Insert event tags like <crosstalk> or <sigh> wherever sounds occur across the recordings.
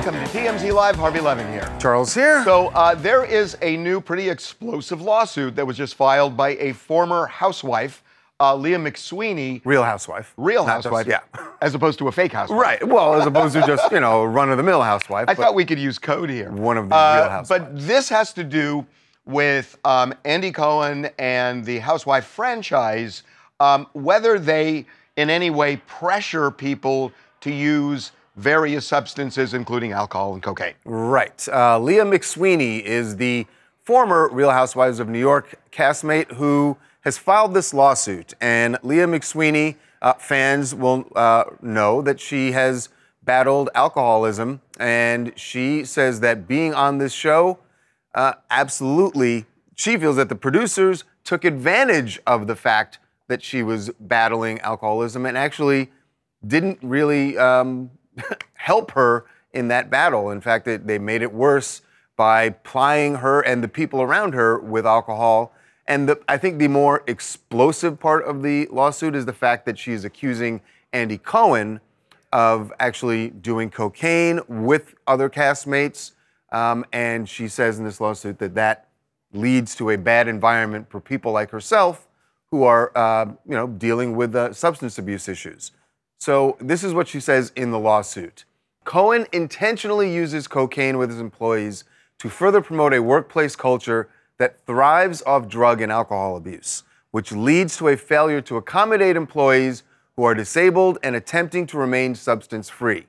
Welcome to TMZ Live. Harvey Levin here. Charles here. So uh, there is a new, pretty explosive lawsuit that was just filed by a former housewife, uh, Leah McSweeney, Real housewife. real Not just- housewife, yeah. <laughs> as opposed to a fake housewife. Right. Well, as opposed to just, you know, run of the mill housewife. I thought we could use code here. One of the Uh, real housewives. But this has to do with um, Andy Cohen and the Housewife franchise, um, whether they in any way pressure people to use various substances, including alcohol and cocaine. Right. Uh, Leah McSweeney is the former Real Housewives of New York castmate who has filed this lawsuit. And Leah McSweeney, uh, fans will uh, know that she has battled alcoholism. And she says that being on this show, uh, absolutely, she feels that the producers took advantage of the fact that she was battling alcoholism and actually didn't really um, help her in that battle. In fact, they, they made it worse by plying her and the people around her with alcohol. And the, I think the more explosive part of the lawsuit is the fact that she is accusing Andy Cohen of actually doing cocaine with other castmates. Um, and she says in this lawsuit that that leads to a bad environment for people like herself who are, uh, you know, dealing with uh, substance abuse issues. So this is what she says in the lawsuit. Cohen intentionally uses cocaine with his employees to further promote a workplace culture that thrives off drug and alcohol abuse, which leads to a failure to accommodate employees who are disabled and attempting to remain substance free.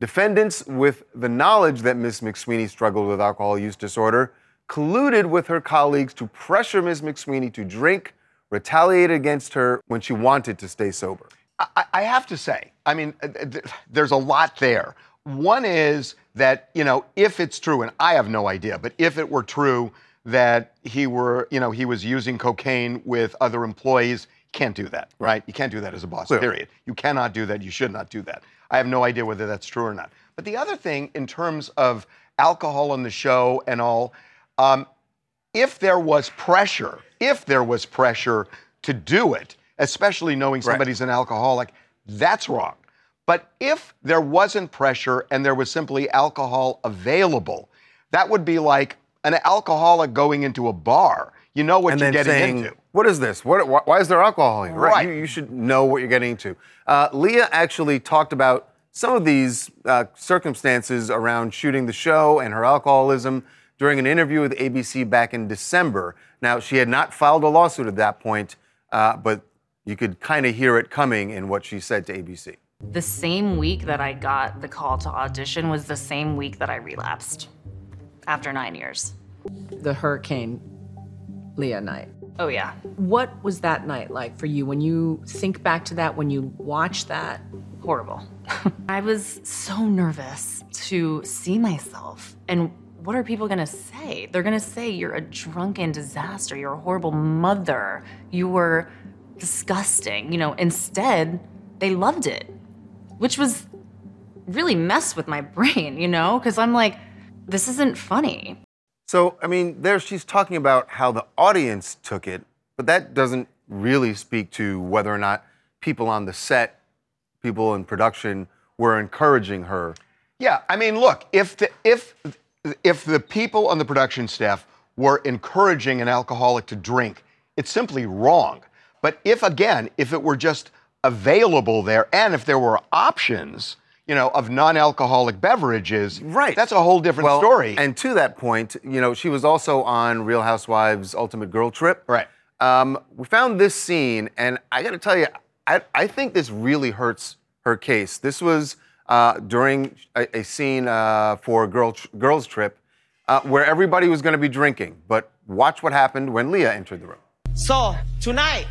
Defendants, with the knowledge that Ms. McSweeney struggled with alcohol use disorder, colluded with her colleagues to pressure Ms. McSweeney to drink, retaliate against her when she wanted to stay sober. I, I have to say, I mean, uh, th- there's a lot there. One is that, you know, if it's true, and I have no idea, but if it were true that he were, you know, he was using cocaine with other employees, can't do that, right? You can't do that as a boss, Clearly. period. You cannot do that. You should not do that. I have no idea whether that's true or not. But the other thing, in terms of alcohol on the show and all, um, if there was pressure, if there was pressure to do it, especially knowing somebody's an alcoholic, that's wrong. But if there wasn't pressure and there was simply alcohol available, that would be like an alcoholic going into a bar. You know what and you're getting saying, into. "What is this? What, why, why is there alcohol here?" Right. You, you should know what you're getting into. Uh, Leah actually talked about some of these uh, circumstances around shooting the show and her alcoholism during an interview with ABC back in December. Now, she had not filed a lawsuit at that point, uh, but you could kind of hear it coming in what she said to ABC. The same week that I got the call to audition was the same week that I relapsed after nine years. the hurricane Leah night. Oh, yeah. What was that night like for you when you think back to that, when you watch that? Horrible. <laughs> I was so nervous to see myself. And what are people gonna say? They're gonna say, You're a drunken disaster. You're a horrible mother. You were disgusting. You know, instead, they loved it, which was really messed with my <laughs> brain, you know? Because I'm like, This isn't funny. So, I mean, there she's talking about how the audience took it, but that doesn't really speak to whether or not people on the set, people in production, were encouraging her. Yeah, I mean, look, if the if if the people on the production staff were encouraging an alcoholic to drink, it's simply wrong. But if again, if it were just available there and if there were options, you know, of non-alcoholic beverages, Right. That's a whole different Well, story. And to that point, you know, she was also on Real Housewives Ultimate Girl Trip. Right. Um, we found this scene, and I got to tell you, I, I think this really hurts her case. This was uh, during a, a scene uh, for Girl Girls Trip uh, where everybody was going to be drinking. But watch what happened when Leah entered the room. So tonight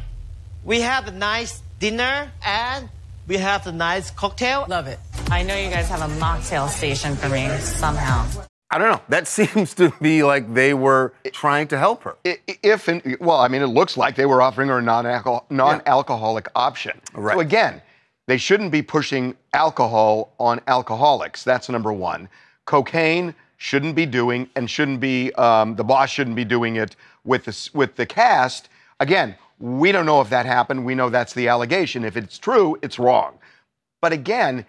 we have a nice dinner and we have a nice cocktail. Love it. I know you guys have a mocktail station for me somehow. I don't know. That <laughs> seems to be like they were trying to help her. I- i- if and well, I mean, it looks like they were offering her a non-alcohol, non-alcoholic option. Right. So again, they shouldn't be pushing alcohol on alcoholics. That's number one. Cocaine shouldn't be doing and shouldn't be um, the boss shouldn't be doing it with the with the cast. Again, we don't know if that happened. We know that's the allegation. If it's true, it's wrong. But again,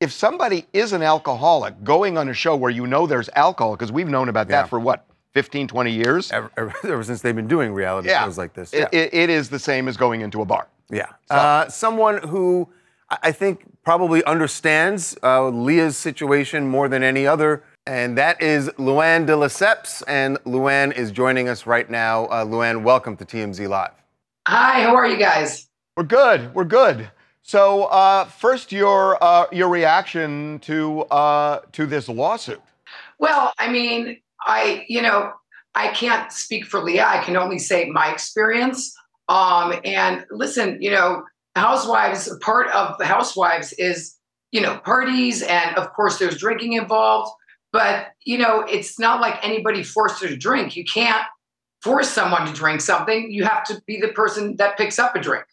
if somebody is an alcoholic going on a show where you know there's alcohol, because we've known about Yeah. that for what, 15, 20 years? Ever, ever, <laughs> ever since they've been doing reality shows like this. It- it- it is the same as going into a bar. Yeah. Uh, someone who I I think probably understands uh, Leah's situation more than any other, and that is Luann de Lesseps. And Luann is joining us right now. Uh, Luann, welcome to TMZ Live. Hi, how are you guys? We're good. We're good. So uh, first, your uh, your reaction to uh, to this lawsuit. Well, I mean, I, you know, I can't speak for Leah. I can only say my experience. Um, and listen, you know, housewives, part of the housewives is, you know, parties, and of course, there's drinking involved. But you know, it's not like anybody forced her to drink. You can't force someone to drink something. You have to be the person that picks up a drink.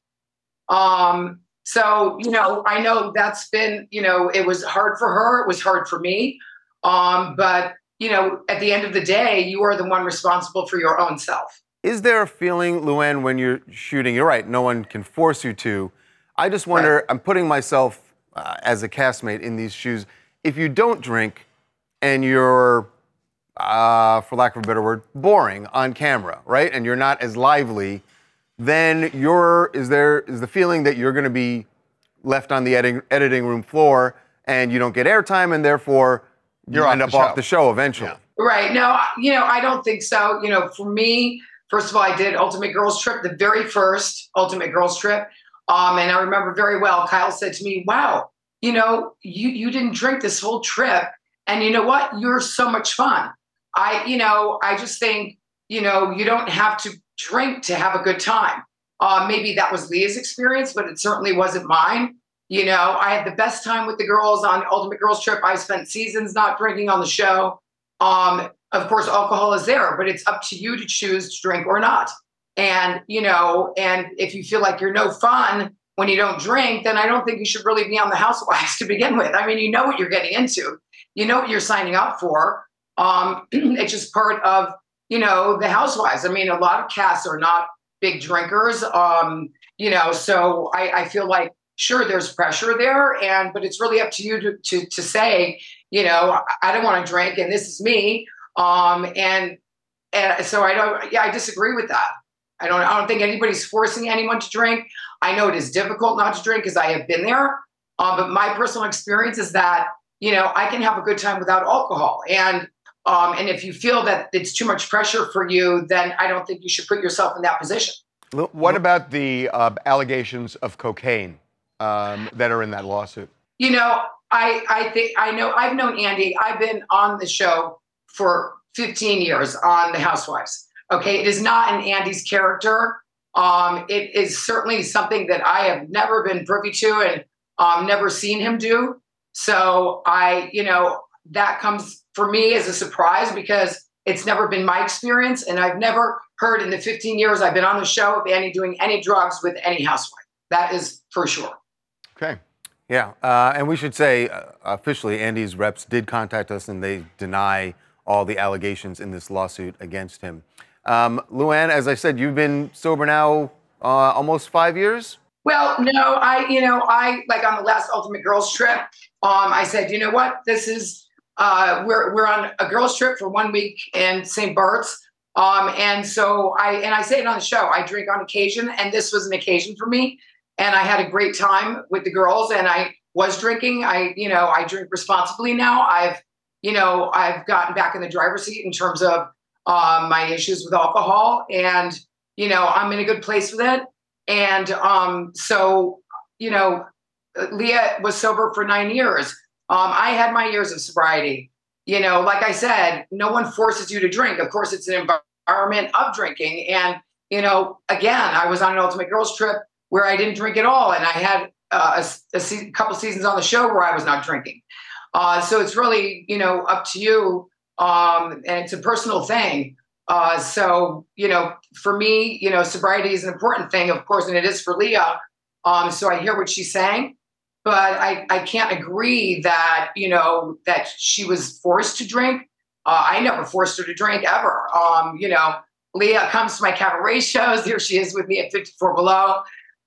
Um, so, you know, I know that's been, you know, it was hard for her. It was hard for me. Um, but, you know, at the end of the day, you are the one responsible for your own self. Is there a feeling, Luann, when you're shooting? You're right, no one can force you to. I just wonder, I'm putting myself uh, as a castmate in these shoes. If you don't drink and you're, uh, for lack of a better word, boring on camera, right? And you're not as lively, then you're, is there, is the feeling that you're going to be left on the editing, editing room floor and you don't get airtime and therefore You're you off end the up off show. the show eventually? Yeah. Right. No, you know, I don't think so. You know, for me, first of all, I did Ultimate Girls Trip, the very first Ultimate Girls Trip. Um, and I remember very well, Kyle said to me, Wow, you know, you you didn't drink this whole trip. And you know what? You're so much fun. I, you know, I just think, you know, you don't have to drink to have a good time. Uh, maybe that was Leah's experience, but it certainly wasn't mine. You know, I had the best time with the girls on Ultimate Girls Trip. I spent seasons not drinking on the show. Um, of course, alcohol is there, but it's up to you to choose to drink or not. And, you know, and if you feel like you're no fun when you don't drink, then I don't think you should really be on the housewives <laughs> to begin with. I mean, you know what you're getting into, you know what you're signing up for. Um, <clears throat> it's just part of, you know, the housewives. I mean, a lot of casts are not big drinkers. Um, you know, so I, I feel like sure there's pressure there and but it's really up to you to to, to say, you know, I- don't want to drink and this is me. Um, and and so I don't yeah, I disagree with that. I don't I don't think anybody's forcing anyone to drink. I know it is difficult not to drink because I have been there. Um, but my personal experience is that, you know, I can have a good time without alcohol. And um, and if you feel that it's too much pressure for you, then I don't think you should put yourself in that position. What about the uh, allegations of cocaine um, that are in that lawsuit? You know, I I think I know I've known Andy. I've been on the show for 15 years on the Housewives. Okay, it is not in Andy's character. Um, it is certainly something that I have never been privy to and um, never seen him do. So I, you know, that comes for me as a surprise because it's never been my experience, and I've never heard in the 15 years I've been on the show of Andy doing any drugs with any housewife. That is for sure. Okay. Yeah, uh, and we should say uh, officially, Andy's reps did contact us, and they deny all the allegations in this lawsuit against him. Um, Luann, as I said, you've been sober now uh, almost five years. Well, no, I, you know, I like on the last Ultimate Girls trip, um, I said, you know what, this is, uh, we're we're on a girls trip for one week in St. Bart's, um, and so I and I say it on the show, I drink on occasion, and this was an occasion for me, and I had a great time with the girls, and I was drinking. I, you know, I drink responsibly now. I've, you know, I've gotten back in the driver's seat in terms of um, my issues with alcohol, and you know, I'm in a good place with it. And um, so, you know, Leah was sober for nine years. Um, I had my years of sobriety. You know, like I said, no one forces you to drink. Of course, it's an environment of drinking. And, you know, again, I was on an Ultimate Girls trip where I didn't drink at all. And I had uh, a, a se- couple seasons on the show where I was not drinking. Uh, so it's really, you know, up to you. Um, and it's a personal thing. Uh, so, you know, for me, you know, sobriety is an important thing, of course, and it is for Leah. Um, so I hear what she's saying, but I, I can't agree that, you know, that she was forced to drink. Uh, I never forced her to drink ever. Um, you know, Leah comes to my cabaret shows. Here she is with me at 54 Below.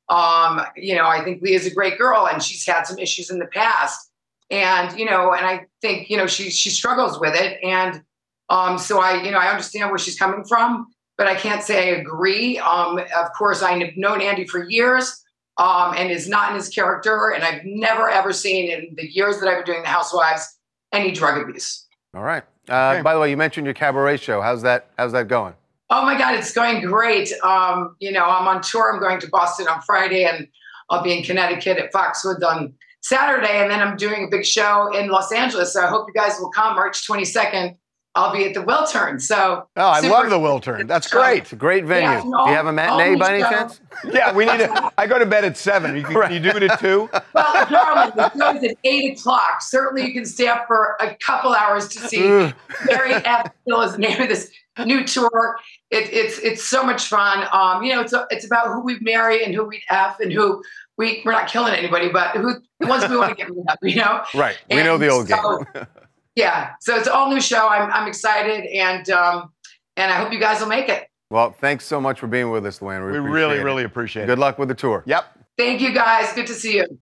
Um, you know, I think Leah's a great girl and she's had some issues in the past. and you know, and I think you know she she struggles with it, and um, so I you know I understand where she's coming from, but I can't say I agree. Um, of course, I've known Andy for years. Um, and is not in his character, and I've never ever seen in the years that I've been doing the Housewives any drug abuse. All right. Uh, By the way, you mentioned your cabaret show. How's that? How's that going? Oh my God, it's going great. Um, you know, I'm on tour. I'm going to Boston on Friday, and I'll be in Connecticut at Foxwoods on Saturday, and then I'm doing a big show in Los Angeles. So I hope you guys will come March 22nd. I'll be at the Wiltern. So Oh, I love the Wiltern. That's great. It's a great venue. Yeah, Do you have a matinee by any go. chance? <laughs> Yeah, we need to. I go to bed at seven. You, can, can you do it at <laughs> two? Well, darling, the show's at eight o'clock. Certainly, you can stay up for a couple hours to see Marry F. Kill is the name of this new tour. It, it's it's so much fun. Um, you know, it's it's about who we marry and who we F and who we we're not killing anybody, but who the ones we want to get rid of. You know. Right. We know the old And so- game. <laughs> Yeah. So it's all new show. I'm I'm excited and um and I hope you guys will make it. Well, thanks so much for being with us, Luann. We, We really, it. really appreciate it Good luck with the tour. Yep. Thank you guys. Good to see you.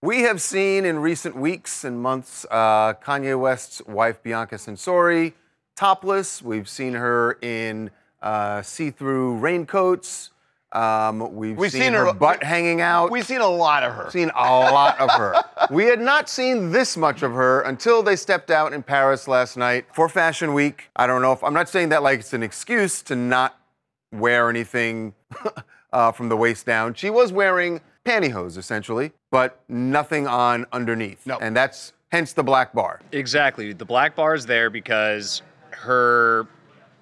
We have seen in recent weeks and months uh, Kanye West's wife Bianca Censori topless. We've seen her in uh, see-through raincoats. Um, we've, We've seen, seen her, her- butt hanging out. We've seen a lot of her. seen a lot of her. <laughs> We had not seen this much of her until they stepped out in Paris last night for Fashion Week. I don't know if I'm not saying that like it's an excuse to not wear anything <laughs> uh, from the waist down. She was wearing pantyhose essentially, but nothing on underneath. No. And that's hence the black bar. Exactly. The black bar is there because her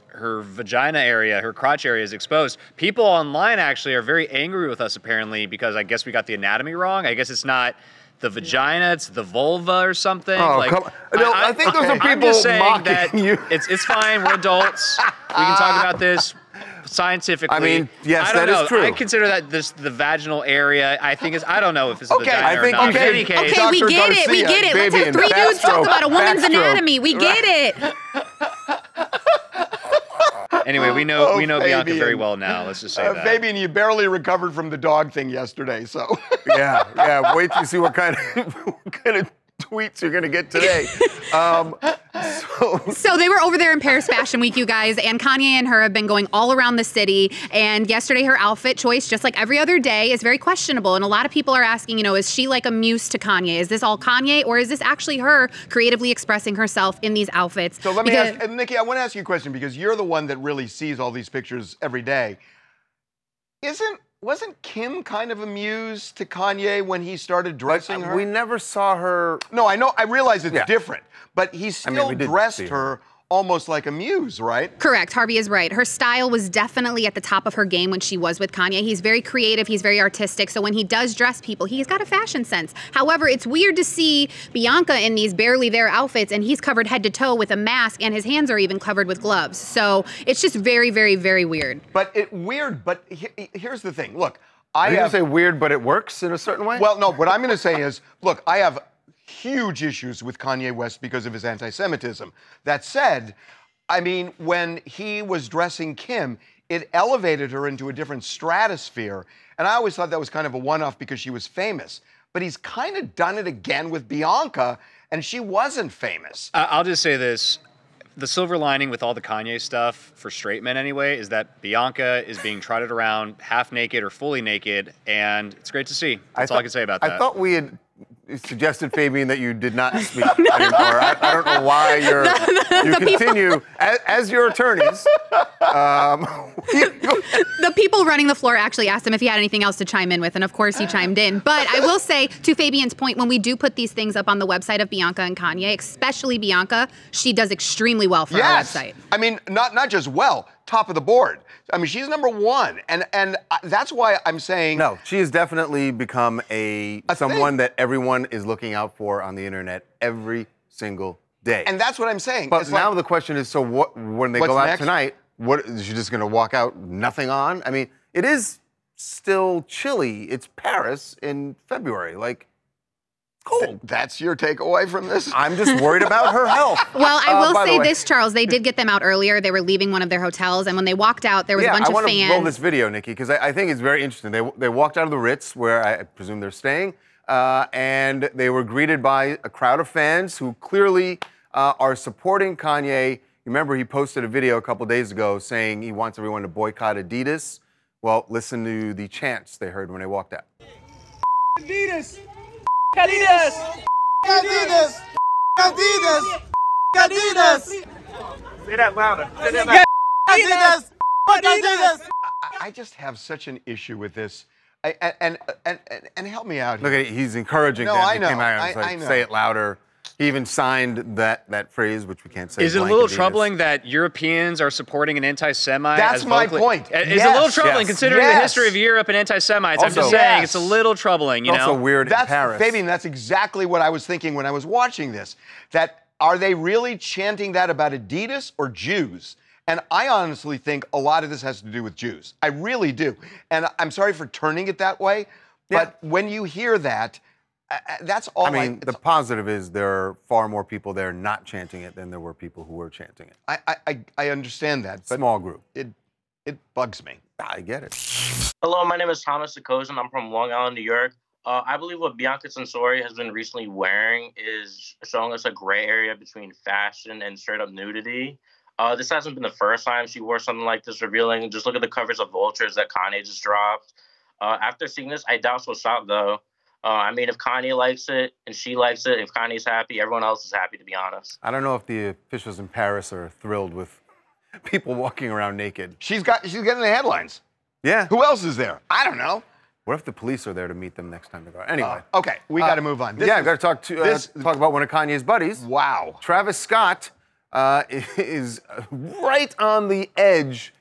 her vagina area, her crotch area is exposed. People online actually are very angry with us apparently because I guess we got the anatomy wrong. I guess it's not the vagina, it's the vulva or something. Oh, come on. No, I think those are I'm people just saying mocking that you. It's it's fine. We're adults. we can talk about this scientifically. I mean, yes, I don't that is true. I consider that this the vaginal area. I think it's I don't know if it's a Okay, vagina I think or not. you In any case, Okay, we Dr. get it. We get it. Let's have three dudes talk about a woman's anatomy. We get it. <laughs> Anyway, we know Oh, we know Bianca very well now. Let's just say Uh, that. Fabian, you barely recovered from the dog thing yesterday, so. yeah, yeah. Wait till you see what kind of <laughs> what kind of tweets you're gonna get today. <laughs> Um, so So they were over there in Paris Fashion Week, you guys, and Kanye and her have been going all around the city. And yesterday, her outfit choice, just like every other day, is very questionable. And a lot of people are asking, you know, is she like a muse to Kanye? Is this all Kanye, or is this actually her creatively expressing herself in these outfits? So let me Because- ask, and Nikki, I want to ask you a question because you're the one that really sees all these pictures every day. Isn't wasn't Kim kind of amused to Kanye when he started dressing her? we never saw her. no, I know, I realize it's Yeah. different, but he I still mean, dressed her almost like a muse, right? Correct. Harvey is right. Her style was definitely at the top of her game when she was with Kanye. He's very creative, he's very artistic. So when he does dress people, he's got a fashion sense. However, it's weird to see Bianca in these barely there outfits and he's covered head to toe with a mask and his hands are even covered with gloves. So it's just very, very, very weird. But it weird. But he- here's the thing. Look, I I gonna say weird, but it works in a certain way. Well, no, what I'm going to say is look, I have huge issues with Kanye West because of his anti Semitism. That said, I mean, when he was dressing Kim, it elevated her into a different stratosphere. And I always thought that was kind of a one off because she was famous. But he's kind of done it again with Bianca, and she wasn't famous. I- I'll just say this. The silver lining with all the Kanye stuff, for straight men anyway, is that Bianca is being trotted around half naked or fully naked, and it's great to see. That's all I can say about that. I thought we had suggested, Fabian, that you did not <laughs> speak anymore. I, I don't know why <laughs> you're, you continue as, as your attorneys. Um, <laughs> The people running the floor actually asked him if he had anything else to chime in with, and of course he chimed in. But I will say, to Fabian's point, when we do put these things up on the website of Bianca and Kanye, especially Bianca, she does extremely well for yes. our website. I mean, not not just well, top of the board. I mean, she's number one, and and that's why I'm saying no, she has definitely become a, A someone thing. that everyone is looking out for on the internet every single day. And that's what I'm saying. But It's now like- the question is, so what? When they go out next? tonight, what is she just going to walk out nothing on? I mean, it is still chilly. It's Paris in February. Like, Cool. That's your takeaway from this? I'm just worried about her health. <laughs> Well, I Uh, will by the say this, Charles. They did get them out earlier. They were leaving one of their hotels, and when they walked out, there was yeah, a bunch I of want fans. to roll this video, Nikki, because I, I think it's very interesting. They, they walked out of the Ritz, where I presume they're staying, uh, and they were greeted by a crowd of fans who clearly uh, are supporting Kanye. Remember, he posted a video a couple days ago saying he wants everyone to boycott Adidas. Well, listen to the chants they heard when they walked out. Adidas! Adidas! Adidas! Adidas! Adidas! Say that louder. Say that louder. Adidas! Adidas! I just have such an issue with this. I, and, and, and, and, and help me out here. Look at it, he's encouraging No, them. I He came out and was like, I know. say it louder. He even signed that, that phrase, which we can't say. Is it a little Adidas. troubling that Europeans are supporting an anti-Semite? That's as my vocally- point. It's a little troubling Yes. considering the history of Europe and anti-Semites. I'm just saying Yes. it's a little troubling. You also know, weird in That's Paris. Fabian. That's exactly what I was thinking when I was watching this. That are they really chanting that about Adidas or Jews? And I honestly think a lot of this has to do with Jews. I really do. And I'm sorry for turning it that way, but when you hear that, that's all. I mean, the positive is there are far more people there not chanting it than there were people who were chanting it. I, I, I, I understand that, but Small group. it, it bugs me. I get it. Hello, my name is Thomas Sakosan. I'm from Long Island, New York. Uh, I believe what Bianca Censori has been recently wearing is showing us a gray area between fashion and straight up nudity. Uh, this hasn't been the first time she wore something like this, revealing. Just look at the covers of Vultures that Kanye just dropped. Uh, after seeing this, I doubt she'll stop though. Uh, I mean, if Kanye likes it and she likes it, if Kanye's happy, everyone else is happy, to be honest. I don't know if the officials in Paris are thrilled with <laughs> people walking around naked. She's got, she's getting the headlines. Yeah. Who else is there? I don't know. What if the police are there to meet them next time they go? out? Anyway. Uh, okay, we got to move on. This yeah, is- got to talk to uh, this- talk about one of Kanye's buddies. Wow. Travis Scott uh, <laughs> is right on the edge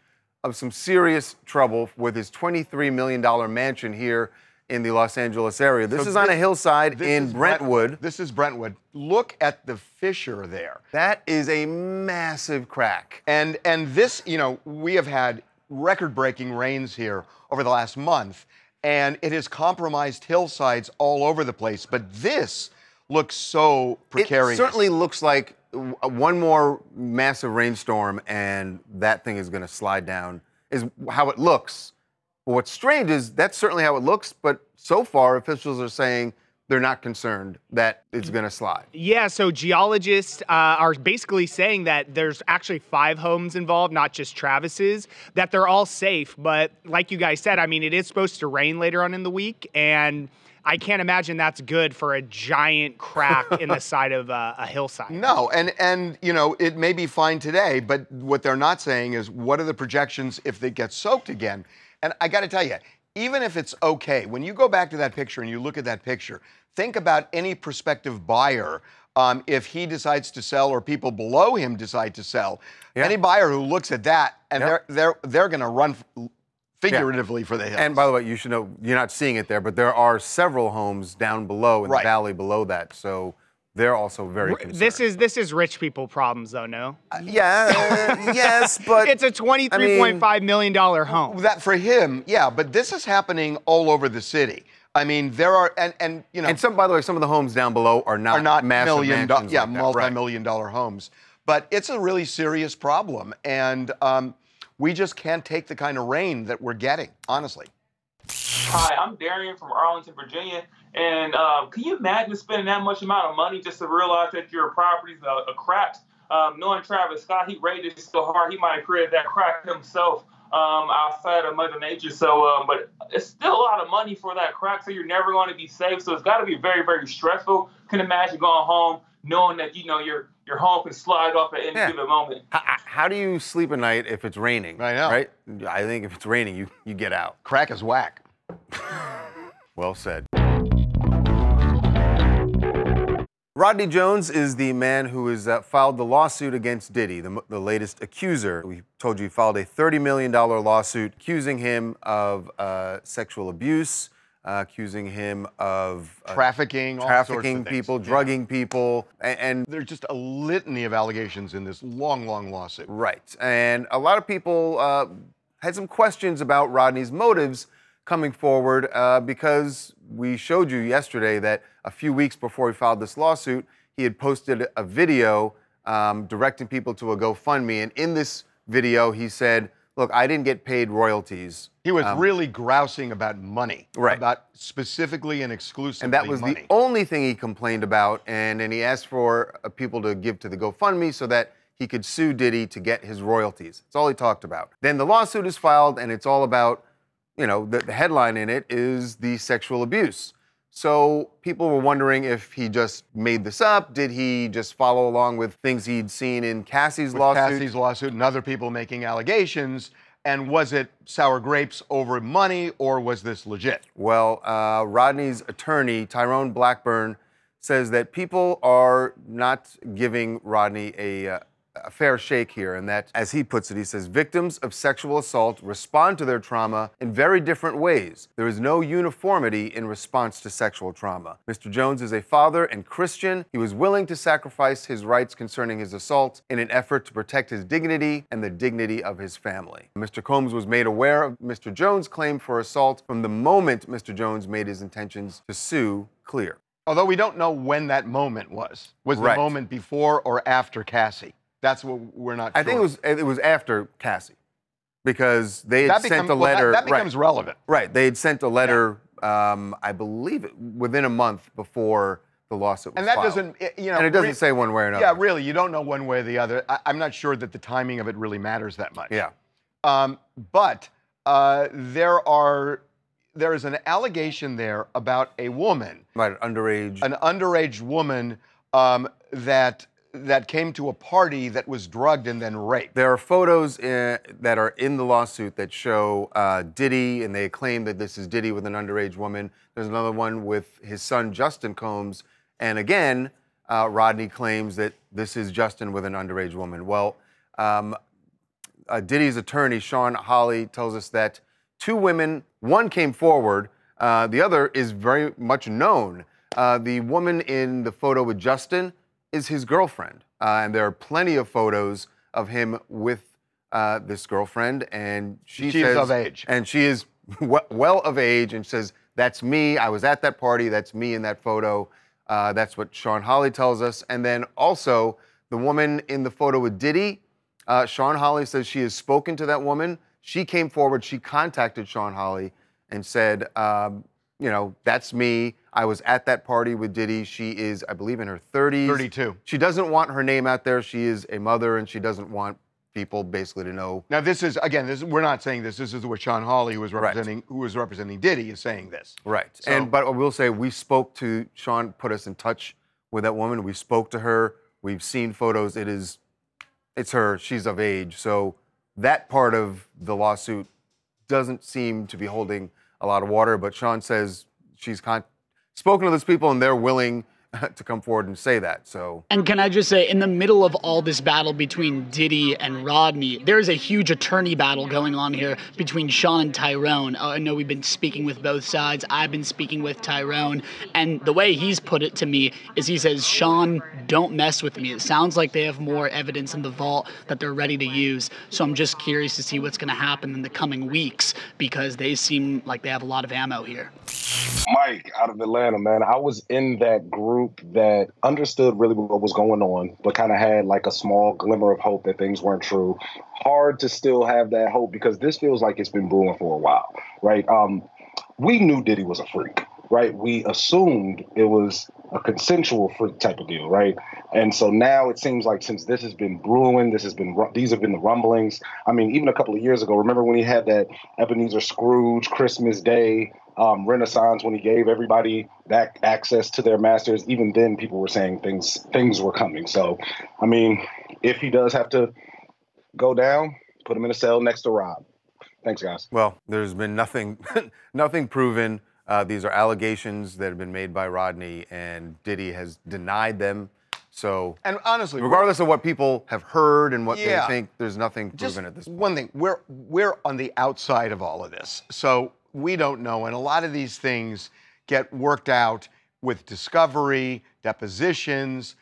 of some serious trouble with his $23 million mansion here in the Los Angeles area. This So is on a hillside in is Brent- Brentwood. this is Brentwood. Look at the fissure there. That is a massive crack. And and this, you know, we have had record-breaking rains here over the last month, and it has compromised hillsides all over the place. But this looks so precarious. It certainly looks like one more massive rainstorm and that thing is going to slide down, is how it looks. But what's strange is that's certainly how it looks, but so far officials are saying they're not concerned that it's going to slide. Yeah, so geologists uh, are basically saying that there's actually five homes involved, not just Travis's, that they're all safe. But like you guys said, I mean, it is supposed to rain later on in the week, and I can't imagine that's good for a giant crack in the <laughs> side of uh, a hillside. No, and and you know it may be fine today, but what they're not saying is what are the projections if they get soaked again? And I got to tell you, even if it's okay, when you go back to that picture and you look at that picture, think about any prospective buyer. Um, if he decides to sell or people below him decide to sell, Yeah. any buyer who looks at that and they're they're they're going to run figuratively for the hills. And by the way, you should know you're not seeing it there, but there are several homes down below in Right. the valley below that. So they're also very concerned. This is this is rich people problems, though. No, yeah, uh, yes, <laughs> but it's a twenty-three point five million dollar home. that for him, yeah, but this is happening all over the city. I mean, there are and and you know and some, by the way, some of the homes down below are not are not massive million, do- yeah, like multi-million dollar homes. But it's a really serious problem, and um, we just can't take the kind of rain that we're getting. Honestly, Hi, I'm Darian from Arlington, Virginia. And uh, can you imagine spending that much amount of money just to realize that your property's a, a cracked? Um, knowing Travis Scott, he rated it so hard, he might have created that crack himself um, outside of Mother Nature. So, um, but it's still a lot of money for that crack, so you're never going to be safe. So it's got to be very, very stressful. Can imagine going home knowing that you know your your home can slide off at any Yeah. given moment. How, how do you sleep at night if it's raining? I know. Right? I think if it's raining, you, you get out. crack is whack. <laughs> Well said. Rodney Jones is the man who has uh, filed the lawsuit against Diddy, the, the latest accuser. We told you he filed a $30 million lawsuit accusing him of uh, sexual abuse, uh, accusing him of uh, Trafficking, all sorts of trafficking things. people, Yeah. drugging people, and, and There's just a litany of allegations in this long, long lawsuit. Right. And a lot of people uh, had some questions about Rodney's motives coming forward uh, because we showed you yesterday that a few weeks before he filed this lawsuit, he had posted a video um, directing people to a GoFundMe. And in this video, he said, Look, I didn't get paid royalties. He was Um, really grousing about money, Right. About specifically and exclusively and that was money. the only thing he complained about. And then he asked for uh, people to give to the GoFundMe so that he could sue Diddy to get his royalties. That's all he talked about. Then the lawsuit is filed, and it's all about, you know, the, the headline in it is the sexual abuse. So people were wondering if he just made this up. Did he just follow along with things he'd seen in Cassie's with lawsuit? Cassie's lawsuit and other people making allegations. And was it sour grapes over money, or was this legit? Well, uh, Rodney's attorney, Tyrone Blackburn, says that people are not giving Rodney a, uh, a fair shake here, and that, as he puts it, he says victims of sexual assault respond to their trauma in very different ways. There is no uniformity in response to sexual trauma. Mr. Jones is a father and Christian. He was willing to sacrifice his rights concerning his assault in an effort to protect his dignity and the dignity of his family. Mr. Combs was made aware of Mr. Jones' claim for assault from the moment Mr. Jones made his intentions to sue clear. Although we don't know when that moment was. Was Right. the moment before or after Cassie? That's what we're not I sure. think it was it was after Cassie, because they had That sent become- a well, that- letter. that becomes right, relevant. Right, they had sent a letter. Um, I believe it, within a month before the lawsuit was and that filed. doesn't, you know. and it doesn't re- say one way or another. Yeah, really, you don't know one way or the other. I, I'm not sure that the timing of it really matters that much. Yeah. Um, but uh, there are there is an allegation there about a woman, right, underage, an underage woman um, that that came to a party that was drugged and then raped. There are photos uh that are in the lawsuit that show uh, Diddy, and they claim that this is Diddy with an underage woman. There's another one with his son Justin Combs, and again, uh, Rodney claims that this is Justin with an underage woman. Well, um, uh, Diddy's attorney Shawn Holley tells us that two women, one came forward, uh, the other is very much known. Uh, the woman in the photo with Justin is his girlfriend, uh, and there are plenty of photos of him with uh, this girlfriend, and she, She is says, of age. and she is <laughs> we- well of age, and says that's me. I was at that party. That's me in that photo. Uh, that's what Shawn Holley tells us, and then also the woman in the photo with Diddy. Uh, Shawn Holley says she has spoken to that woman. She came forward. She contacted Shawn Holley and said, um, you know, that's me. I was at that party with Diddy. She is, I believe, in her 30s. 32. She doesn't want her name out there. She is a mother, and she doesn't want people basically to know. Now this is again, this we're not saying this. This is what Shawn Holley, who was representing who was representing Diddy, is saying this. Right. So- and but I will say we spoke to Shawn, put us in touch with that woman. We spoke to her. We've seen photos. It is, it's her. She's of age. So that part of the lawsuit doesn't seem to be holding a lot of water. But Shawn says she's con- spoken to those people and they're willing <laughs> to come forward and say that. So And can I just say, in the middle of all this battle between Diddy and Rodney, there is a huge attorney battle going on here between Shawn and Tyrone. Uh, I know we've been speaking with both sides. I've been speaking with Tyrone. And the way he's put it to me is he says, Shawn, don't mess with me. It sounds like they have more evidence in the vault that they're ready to use. So I'm just curious to see what's going to happen in the coming weeks because they seem like they have a lot of ammo here. Mike out of Atlanta, man. I was in that group that understood really what was going on, but kind of had like a small glimmer of hope that things weren't true. Hard to still have that hope because this feels like it's been brewing for a while, right? Um, we knew Diddy was a freak, right? We assumed it was a consensual freak type of deal, right? And so now it seems like since this has been brewing, this has been these have been the rumblings. I mean, even a couple of years ago, remember when he had that Ebenezer Scrooge Christmas Day um, Renaissance when he gave everybody back access to their masters? Even then, people were saying things things were coming. So, I mean, if he does have to go down, put him in a cell next to Rob. Thanks, guys. Well, there's been nothing, <laughs> nothing proven. Uh, these are allegations that have been made by Rodney, and Diddy has denied them. So, And honestly, regardless of what people have heard and what Yeah. they think, there's nothing Just proven at this point. one thing, we're we're on the outside of all of this, so we don't know, and a lot of these things get worked out with discovery, depositions,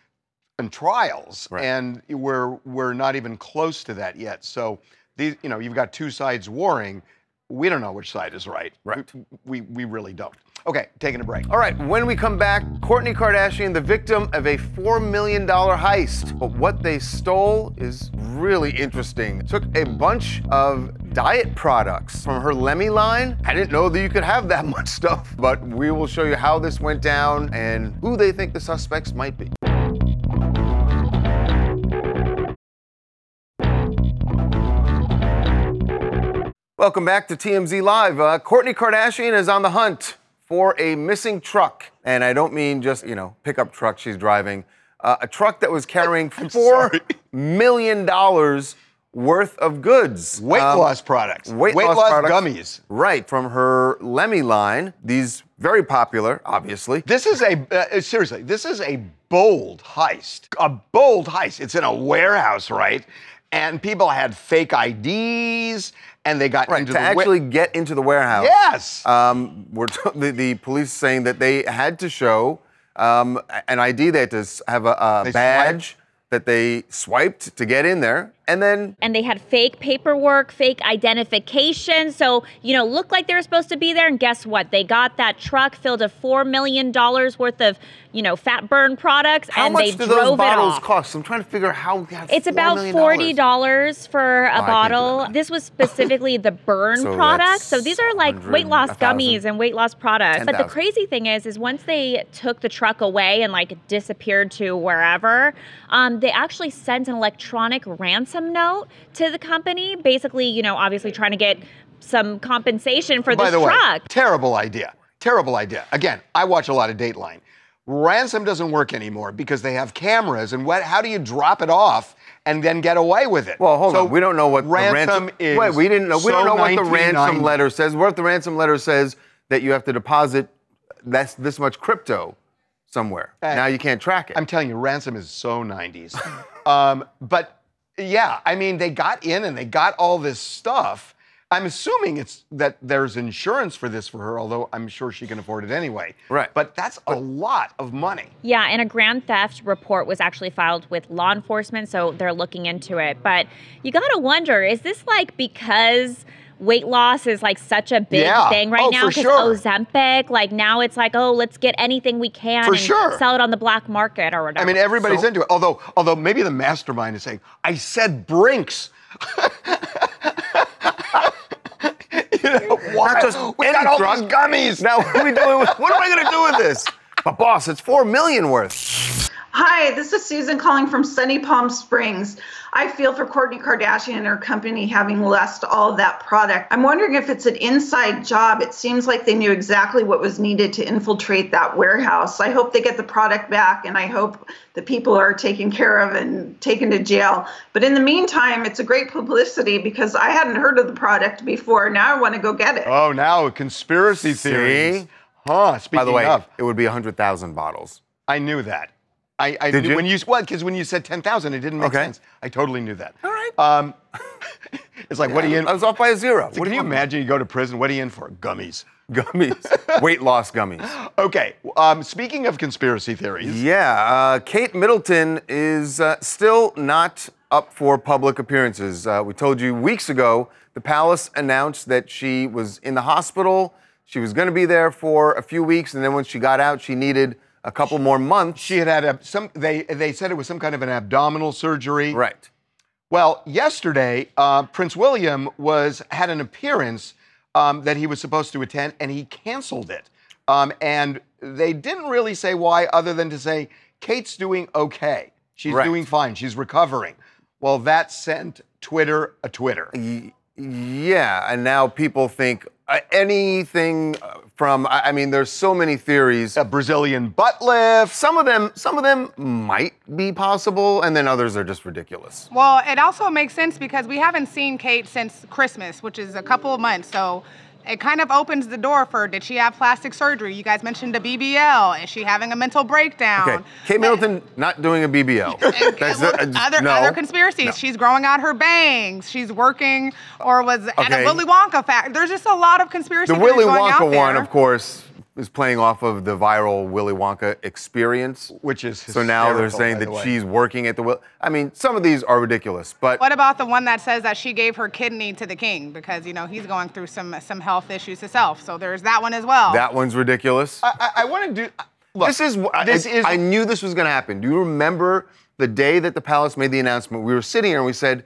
and trials, and we're we're not even close to that yet. So these, you know, you've got two sides warring. We don't know which side is right. Right. We, we really don't. Okay, taking a break. All right, when we come back, Kourtney Kardashian, the victim of a $4 million heist. But what they stole is really interesting. Took a bunch of diet products from her Lemme line. I didn't know that you could have that <laughs> much stuff, but we will show you how this went down and who they think the suspects might be. Welcome back to TMZ Live. Uh, Kourtney Kardashian is on the hunt for a missing truck. And I don't mean just, you know, pickup truck she's driving. Uh, a truck that was carrying <laughs> four million dollars worth of goods. Weight loss products. Weight, Weight loss, loss products. gummies. Right, from her Lemme line. These very popular, obviously. This is a, uh, seriously, this is a bold heist. A bold heist. It's in a warehouse, right? And people had fake IDs and they got Right, into to the actually get into the warehouse. Yes. Um, we're t- the, the police saying that they had to show um, an ID. They had to have a, a badge that they swiped to get in there, and then and they had fake paperwork, fake identification. So, you know, looked like they were supposed to be there. And guess what? They got that truck filled of $4 million worth of, you know, fat burn products And how and much they do drove those it bottles cost? I'm trying to figure out how. It's $4 about forty dollars for Oh, I a do bottle. This was specifically the burn <laughs> So product. So these are like weight loss 1,000. gummies and weight loss products. But the crazy thing is, is once they took the truck away and like disappeared to wherever, um, they actually sent an electronic ransom note to the company, basically, you know, obviously trying to get some compensation for By this the way, truck. terrible idea. Terrible idea. Again, I watch a lot of Dateline. Ransom doesn't work anymore because they have cameras, and what? How do you drop it off and then get away with it? Well, hold So on. We don't know what ransom the ransom is. Wait, we didn't know. We don't know what the ransom letter says. What if the ransom letter says that you have to deposit that's this much crypto somewhere? Uh, now you can't track it. I'm telling you, ransom is so 90s. <laughs> um, but yeah, I mean, they got in and they got all this stuff. I'm assuming it's that there's insurance for this for her, although I'm sure she can afford it anyway. Right. But that's a lot of money. Yeah, and a grand theft report was actually filed with law enforcement, so they're looking into it. But you gotta wonder, is this like because weight loss is like such a big Yeah. thing right Oh, now? for sure. Ozempic, like now it's like, oh, let's get anything we can For and sure. sell it on the black market or whatever. I mean, everybody's So- into it. Although, although maybe the mastermind is saying, "I said Brinks." <laughs> you know, why? Not just we got all drug. these gummies. Now what are we doing? With, what am I going to do with this? But boss, it's four million worth. Hi, this is Susan calling from Sunny Palm Springs. I feel for Kourtney Kardashian and her company having lost all of that product. I'm wondering if it's an inside job. It seems like they knew exactly what was needed to infiltrate that warehouse. I hope they get the product back and I hope the people are taken care of and taken to jail. But in the meantime, it's a great publicity because I hadn't heard of the product before. Now I want to go get it. Oh, now conspiracy theory. Huh? Speaking By the way, of, it would be hundred thousand bottles. I knew that. I, I Did knew you? when you what? Because when you said ten thousand, it didn't make Okay. sense. I totally knew that. All right. Um, <laughs> it's like, what are you in? I was off by a zero. So What can do you you imagine you go to prison? What are you in for? Gummies. <laughs> Gummies, weight loss gummies. <laughs> Okay. Um, speaking of conspiracy theories, Yeah, uh, Kate Middleton is uh, still not up for public appearances. Uh, we told you weeks ago the palace announced that she was in the hospital. She was going to be there for a few weeks, and then when she got out, she needed a couple more months. she had had a, some. They they said it was some kind of an abdominal surgery. Right. Well, yesterday, uh, Prince William was had an appearance um, that he was supposed to attend, and he canceled it. Um, and they didn't really say why, other than to say Kate's doing okay. She's Right. doing fine. She's recovering. Well, that sent Twitter a Twitter. Yeah, and now people think uh, anything uh, from. I I mean, there's so many theories. A Brazilian butt lift. Some of them, some of them might be possible, and then others are just ridiculous. Well, it also makes sense because we haven't seen Kate since Christmas, which is a couple of months. So it kind of opens the door for did she have plastic surgery? You guys mentioned a BBL. Is she having a mental breakdown? Okay, Kate Middleton not doing a BBL. <laughs> The- uh, Other no. other conspiracies. No. She's growing out her bangs. She's working or was at Okay. a Willy Wonka fact. There's just a lot of conspiracy The Willy Wonka one, of course, is playing off of the viral Willy Wonka experience, which is so now they're saying by that the way. she's working at the Will. I mean, some of these are ridiculous, but What about the one that says that she gave her kidney to the king because you know he's going through some some health issues himself? So there's that one as well. that one's ridiculous. I, I, I want to do. Look, this is this I, is I knew this was going to happen. Do you remember the day that the palace made the announcement? We were sitting here and we said,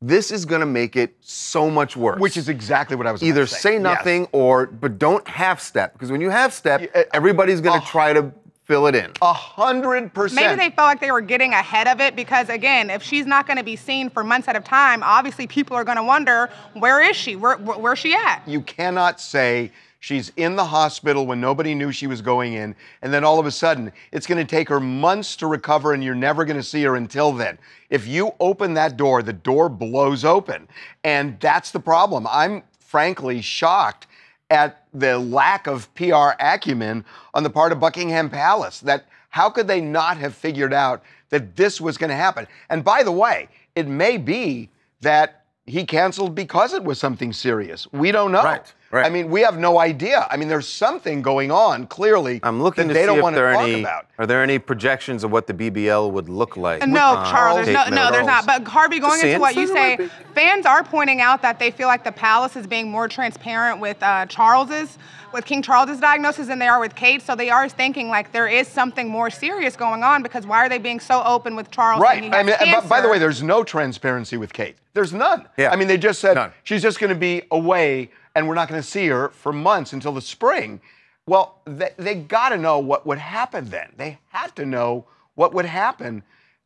"This is going to make it so much worse." which is exactly what I was. either about to say Yes. nothing or but don't half step because when you half step, uh, everybody's going to uh, try to fill it in. A hundred percent. Maybe they felt like they were getting ahead of it because, again, if she's not going to be seen for months at a time, obviously people are going to wonder where is she? Where, where where's she at? You cannot say she's in the hospital when nobody knew she was going in, and then all of a sudden it's going to take her months to recover, and you're never going to see her until then. If you open that door, the door blows open, and that's the problem. I'm frankly shocked at the lack of PR acumen on the part of Buckingham Palace. That how could they not have figured out that this was going to happen? And by the way, it may be that he canceled because it was something serious. We don't know. Right, right. I mean, we have no idea. I mean, there's something going on clearly I'm looking that to they see don't if want to there are talk any. about. Are there any projections of what the BBL would look like? No, Charles, there's no, no, there's not. But Harvey, going into what you say, fans are pointing out that they feel like the palace is being more transparent with uh, Charles's, with King Charles's diagnosis than they are with Kate. So they are thinking like there is something more serious going on because why are they being so open with Charles? Right. saying he I mean, and by- by the way, there's no transparency with Kate. There's none. Yeah. I mean, they just said None. she's just going to be away and we're not going to see her for months until the spring. Well, they, they got to know what would happen then. They had to know what would happen.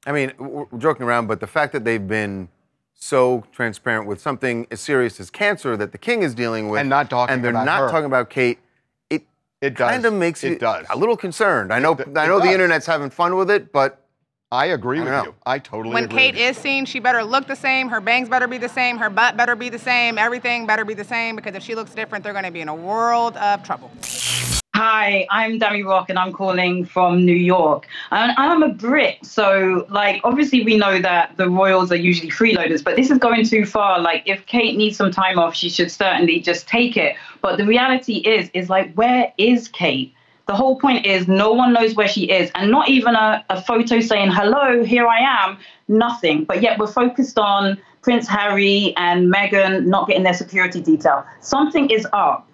I mean, we're joking around, but the fact that they've been so transparent with something as serious as cancer that the king is dealing with, And not talking and they're not her. talking about Kate, it It does. kind of makes it you does. a little concerned. I know, It- I know the internet's having fun with it, but I agree I with don't you. I totally when agree. When Kate with you. is seen, she better look the same. Her bangs better be the same. Her butt better be the same. Everything better be the same because if she looks different, they're going to be in a world of trouble. Hi, I'm Dami Rock and I'm calling from New York. And I'm a Brit, so like obviously we know that the royals are usually freeloaders, but this is going too far. Like if Kate needs some time off, she should certainly just take it. But the reality is, is like where is Kate? The whole point is no one knows where she is, and not even a, a photo saying, hello, here I am, nothing. But yet we're focused on Prince Harry and Meghan not getting their security detail. Something is up.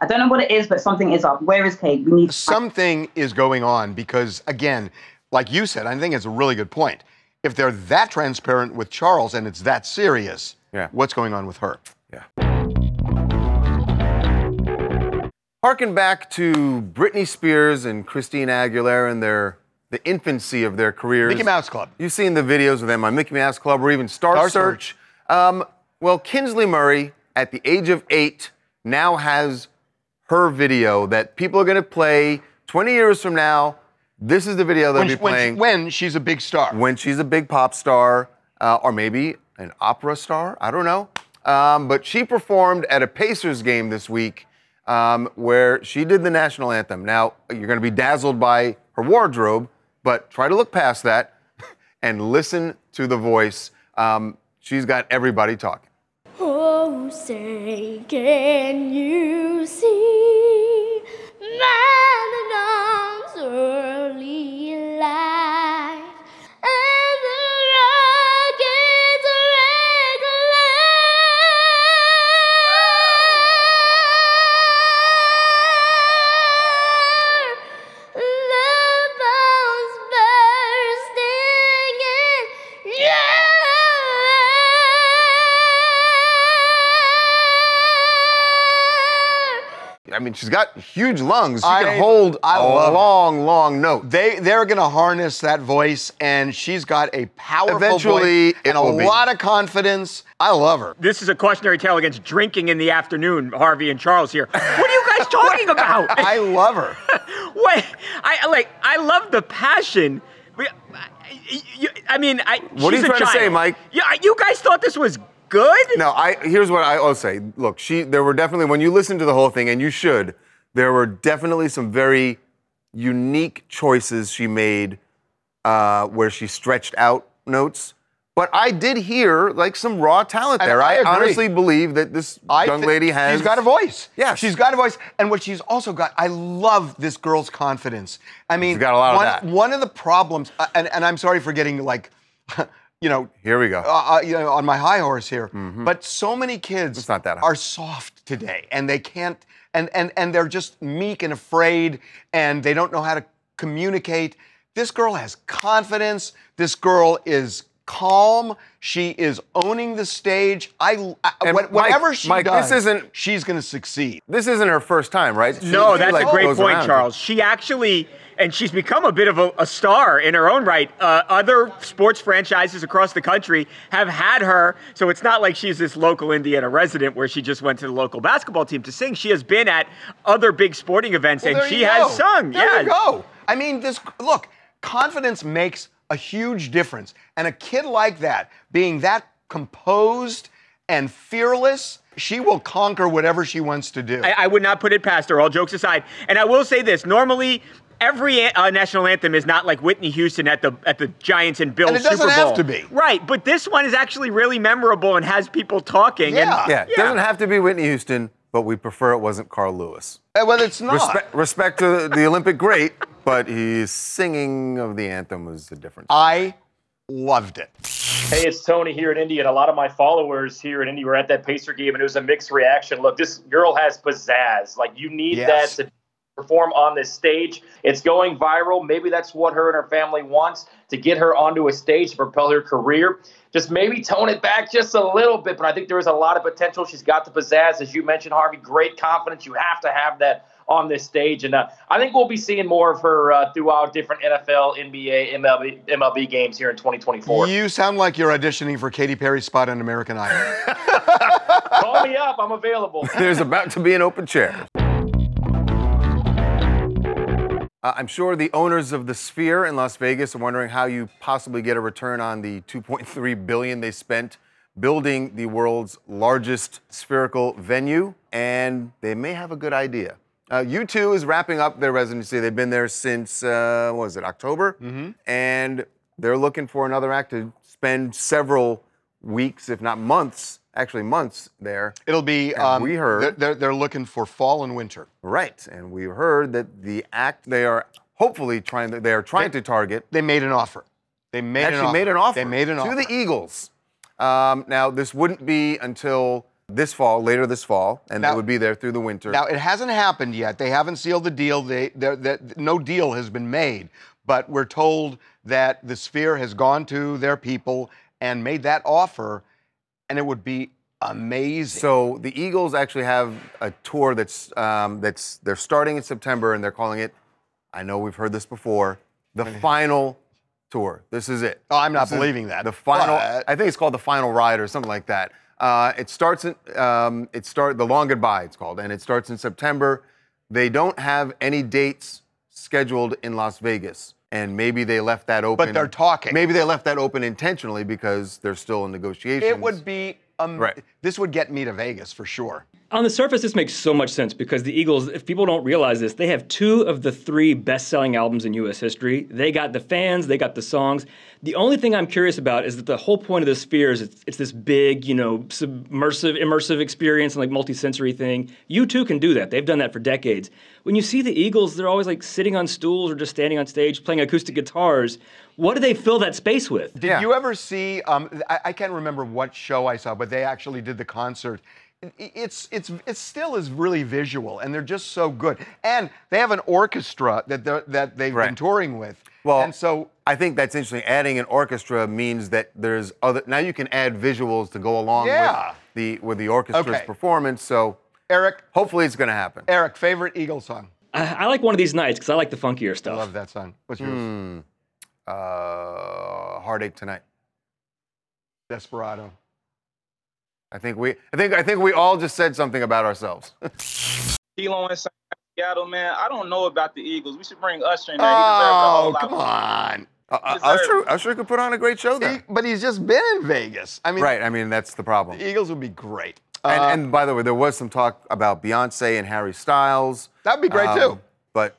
I don't know what it is, but something is up. Where is Kate? We need Something is going on because, again, like you said, I think it's a really good point. If they're that transparent with Charles and it's that serious, Yeah. what's going on with her? Harken back to Britney Spears and Christina Aguilera and their the infancy of their careers. Mickey Mouse Club. You've seen the videos of them on Mickey Mouse Club or even Star, Star Search. Um, well, Kinsley Murray, at the age of eight, now has her video that people are going to play 20 years from now. This is the video they'll When, be she- when, she- playing when she's a big star. when she's a big pop star uh, or maybe an opera star. I don't know. Um, but she performed at a Pacers game this week um, where she did the national anthem. Now, you're going to be dazzled by her wardrobe, but try to look past that <laughs> and listen to the voice. Um, she's got everybody talking. Oh, say, can you see early life mean, she's got huge lungs. She I- can hold I a love it. long, long note. They they're going to harness that voice, and she's got a powerful Eventually, voice it and a be. lot of confidence. I love her. This is a cautionary tale against drinking in the afternoon, Harvey and Charles here. What are you guys talking <laughs> about? I love her. <laughs> Wait, I like I love the passion. I- mean, I, What are you a trying to say. Mike? Yeah, you guys thought this was good? No, I here's what I will say. Look, she there were definitely when you listen to the whole thing, and you should, there were definitely some very unique choices she made uh, where she stretched out notes. But I did hear like some raw talent And there. I I, honestly believe that this I young lady has. She's got a voice. Yeah. She's got a voice. And what she's also got, I love this girl's confidence. I mean, She's got a lot of one, that. One of the problems, uh, and, and I'm sorry for getting like, <laughs> you know, Here we go. uh, uh, you know, on my high horse here. But so many kids are soft today, and they can't, and and and they're just meek and afraid, and they don't know how to communicate. This girl has confidence. This girl is calm. She is owning the stage. I, I And what- Mike- whatever she Mike, does, this isn't- she's going to succeed. This isn't her first time, right? She- No, she, that's like, a great point, around. Charles. She actually, and she's become a bit of a, a star in her own right. Uh, other sports franchises across the country have had her, so it's not like she's this local Indiana resident where she just went to the local basketball team to sing. She has been at other big sporting events Well, and she you has sung. There yeah. you go. I mean, this look, confidence makes a huge difference. And a kid like that, being that composed and fearless, she will conquer whatever she wants to do. I, I would not put it past her, all jokes aside. And I will say this normally, every uh, national anthem is not like Whitney Houston at the at the Giants and Bills And it doesn't Super Bowl. have to be. Right, but this one is actually really memorable and has people talking. Yeah. And, Yeah, it doesn't have to be Whitney Houston, but we prefer it wasn't Carl Lewis. Uh, well, it's not. Respect, respect to the Olympic great, but his singing of the anthem was a different. I loved it. Hey, it's Tony here in Indy, and a lot of my followers here in Indy were at that Pacer game, and it was a mixed reaction. Look, this girl has pizzazz. Like, you need Yes. that to perform on this stage. It's going viral. Maybe that's what her and her family wants to get her onto a stage to propel her career. Just maybe tone it back just a little bit, but I think there is a lot of potential. She's got the pizzazz, as you mentioned, Harvey. Great confidence. You have to have that on this stage, and uh, I think we'll be seeing more of her uh, throughout different NFL, NBA, MLB, MLB games here in 2024. You sound like you're auditioning for Katy Perry's spot on American Idol. <laughs> Call me up. I'm available. <laughs> There's about to be an open chair. Uh, I'm sure the owners of the Sphere in Las Vegas are wondering how you possibly get a return on the 2.3 billion they spent building the world's largest spherical venue, and they may have a good idea. Uh, U2 is wrapping up their residency. They've been there since uh, what was it October, and they're looking for another act to spend several weeks, if not months, actually months there. It'll be. Um, we heard they're, they're, looking for fall and winter. Right, and we heard that the act they are hopefully trying to, they are trying to target. They made an offer. They made an actually offer. made an offer. They made an to offer. To the Eagles. Um, now this wouldn't be until this fall, later this fall, and Now- they would be there through the winter. Now it hasn't happened yet. They haven't sealed the deal. They, they're- no deal has been made. But we're told that the Sphere has gone to their people and made that offer, and it would be amazing. so the Eagles actually have a tour that's um, that's they're starting in September, and they're calling it. I know we've heard this before. The <laughs> final tour. This is it. Oh, I'm not This believing that. The final. But- I think it's called the final ride or something like that. Uh, it starts in. Um, it start the long goodbye. It's called, and it starts in September. They don't have any dates scheduled in Las Vegas, and maybe they left that open. But they're talking. Maybe they left that open intentionally because they're still in negotiations. it would be. Um, Right. This would get me to Vegas for sure. On the surface, this makes so much sense because the Eagles, if people don't realize this, they have two of the three best selling albums in US history. They got the fans, they got the songs. The only thing I'm curious about is that the whole point of the sphere is it's, it's this big, you know, submersive, immersive experience and like multi-sensory thing. U2 can do that. They've done that for decades. When you see the Eagles, they're always like sitting on stools or just standing on stage playing acoustic guitars. What do they fill that space with? Did you ever see? Um, I, I can't remember what show I saw, but they actually did the concert. It's it's it still is really visual, and they're just so good. And they have an orchestra that they're, that they've been touring with. Well, and so I think that's interesting. Adding an orchestra means that there's other. Now you can add visuals to go along Yeah. with the with the orchestra's Okay. performance. So Eric, hopefully it's going to happen. Eric, favorite Eagles song? I, I like one of these nights because I like the funkier stuff. I love that song. What's yours? Hmm. Uh, heartache tonight. Desperado. I think we. I think. I think we all just said something about ourselves. <laughs> Kilo and Seattle, man. I don't know about the Eagles. We should bring Usher in there. He Oh, come on. Uh, uh, Usher, Usher could put on a great show there. He- but he's just been in Vegas. I mean, right. I mean, that's the problem. the Eagles would be great. And, Uh, and by the way, there was some talk about Beyonce and Harry Styles. That'd be great, too. But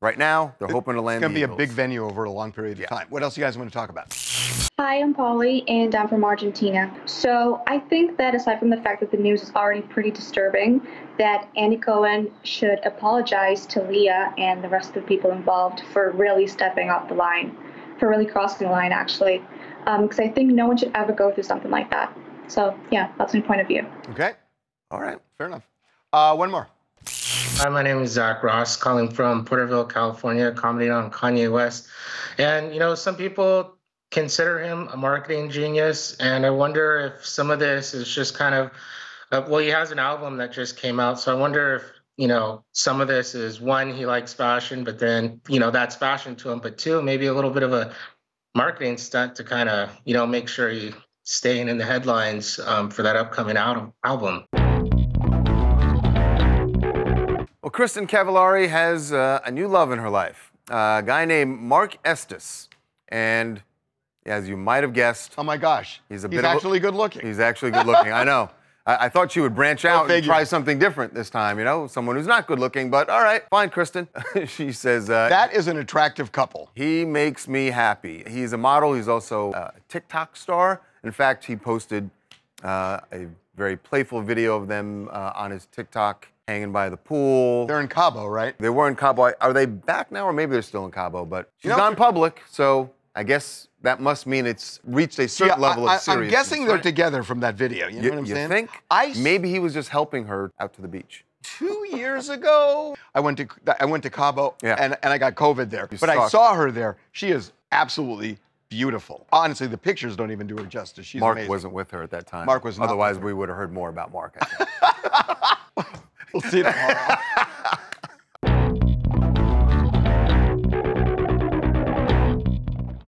right now, they're hoping to land. It's going to the be a big venue over a long period of time. What else you guys want to talk about? Hi, I'm Polly, and I'm from Argentina. So I think that aside from the fact that the news is already pretty disturbing, that Andy Cohen should apologize to Leah and the rest of the people involved for really stepping off the line, for really crossing the line, actually. Because I think no one should ever go through something like that. So yeah, that's my point of view. Okay. All right. Fair enough. Uh, one more. Hi, my name is Zach Ross, calling from Porterville, California, commenting on Kanye West. And, you know, some people consider him a marketing genius, and I wonder if some of this is just kind of, uh, well, he has an album that just came out, so I wonder if, you know, some of this is one, he likes fashion, but then, you know, that's fashion to him, but two, maybe a little bit of a marketing stunt to kind of, you know, make sure he's staying in the headlines um, for that upcoming al- album. Well, Kristin Cavallari has uh, a new love in her life. Uh, a guy named Mark Estes. And as you might have guessed, oh my gosh, he's a He's bit a- actually good looking. He's actually good looking. I know. <laughs> I, I thought she would branch out and try something different this time. You know, someone who's not good looking. But all right, fine, Kristin. <laughs> she says uh, That is an attractive couple. he makes me happy. He's a model. He's also a TikTok star. In fact, he posted uh, a very playful video of them uh, on his TikTok hanging by the pool. They're in Cabo, right? They were in Cabo. Are they back now, or maybe they're still in Cabo? But she's You know- gone public, so I guess that must mean it's reached a certain Yeah, level I, of seriousness. I'm guessing they're right? together from that video. You know You, what I'm you saying? think? I maybe he was just helping her out to the beach. two years ago. I went to I went to Cabo Yeah. and, and I got COVID there. You but I saw her there. She is absolutely beautiful. Honestly, the pictures don't even do her justice. She's Mark amazing. wasn't with her at that time. Mark was not Otherwise, we would have heard more about Mark. <laughs> We'll see tomorrow. <laughs>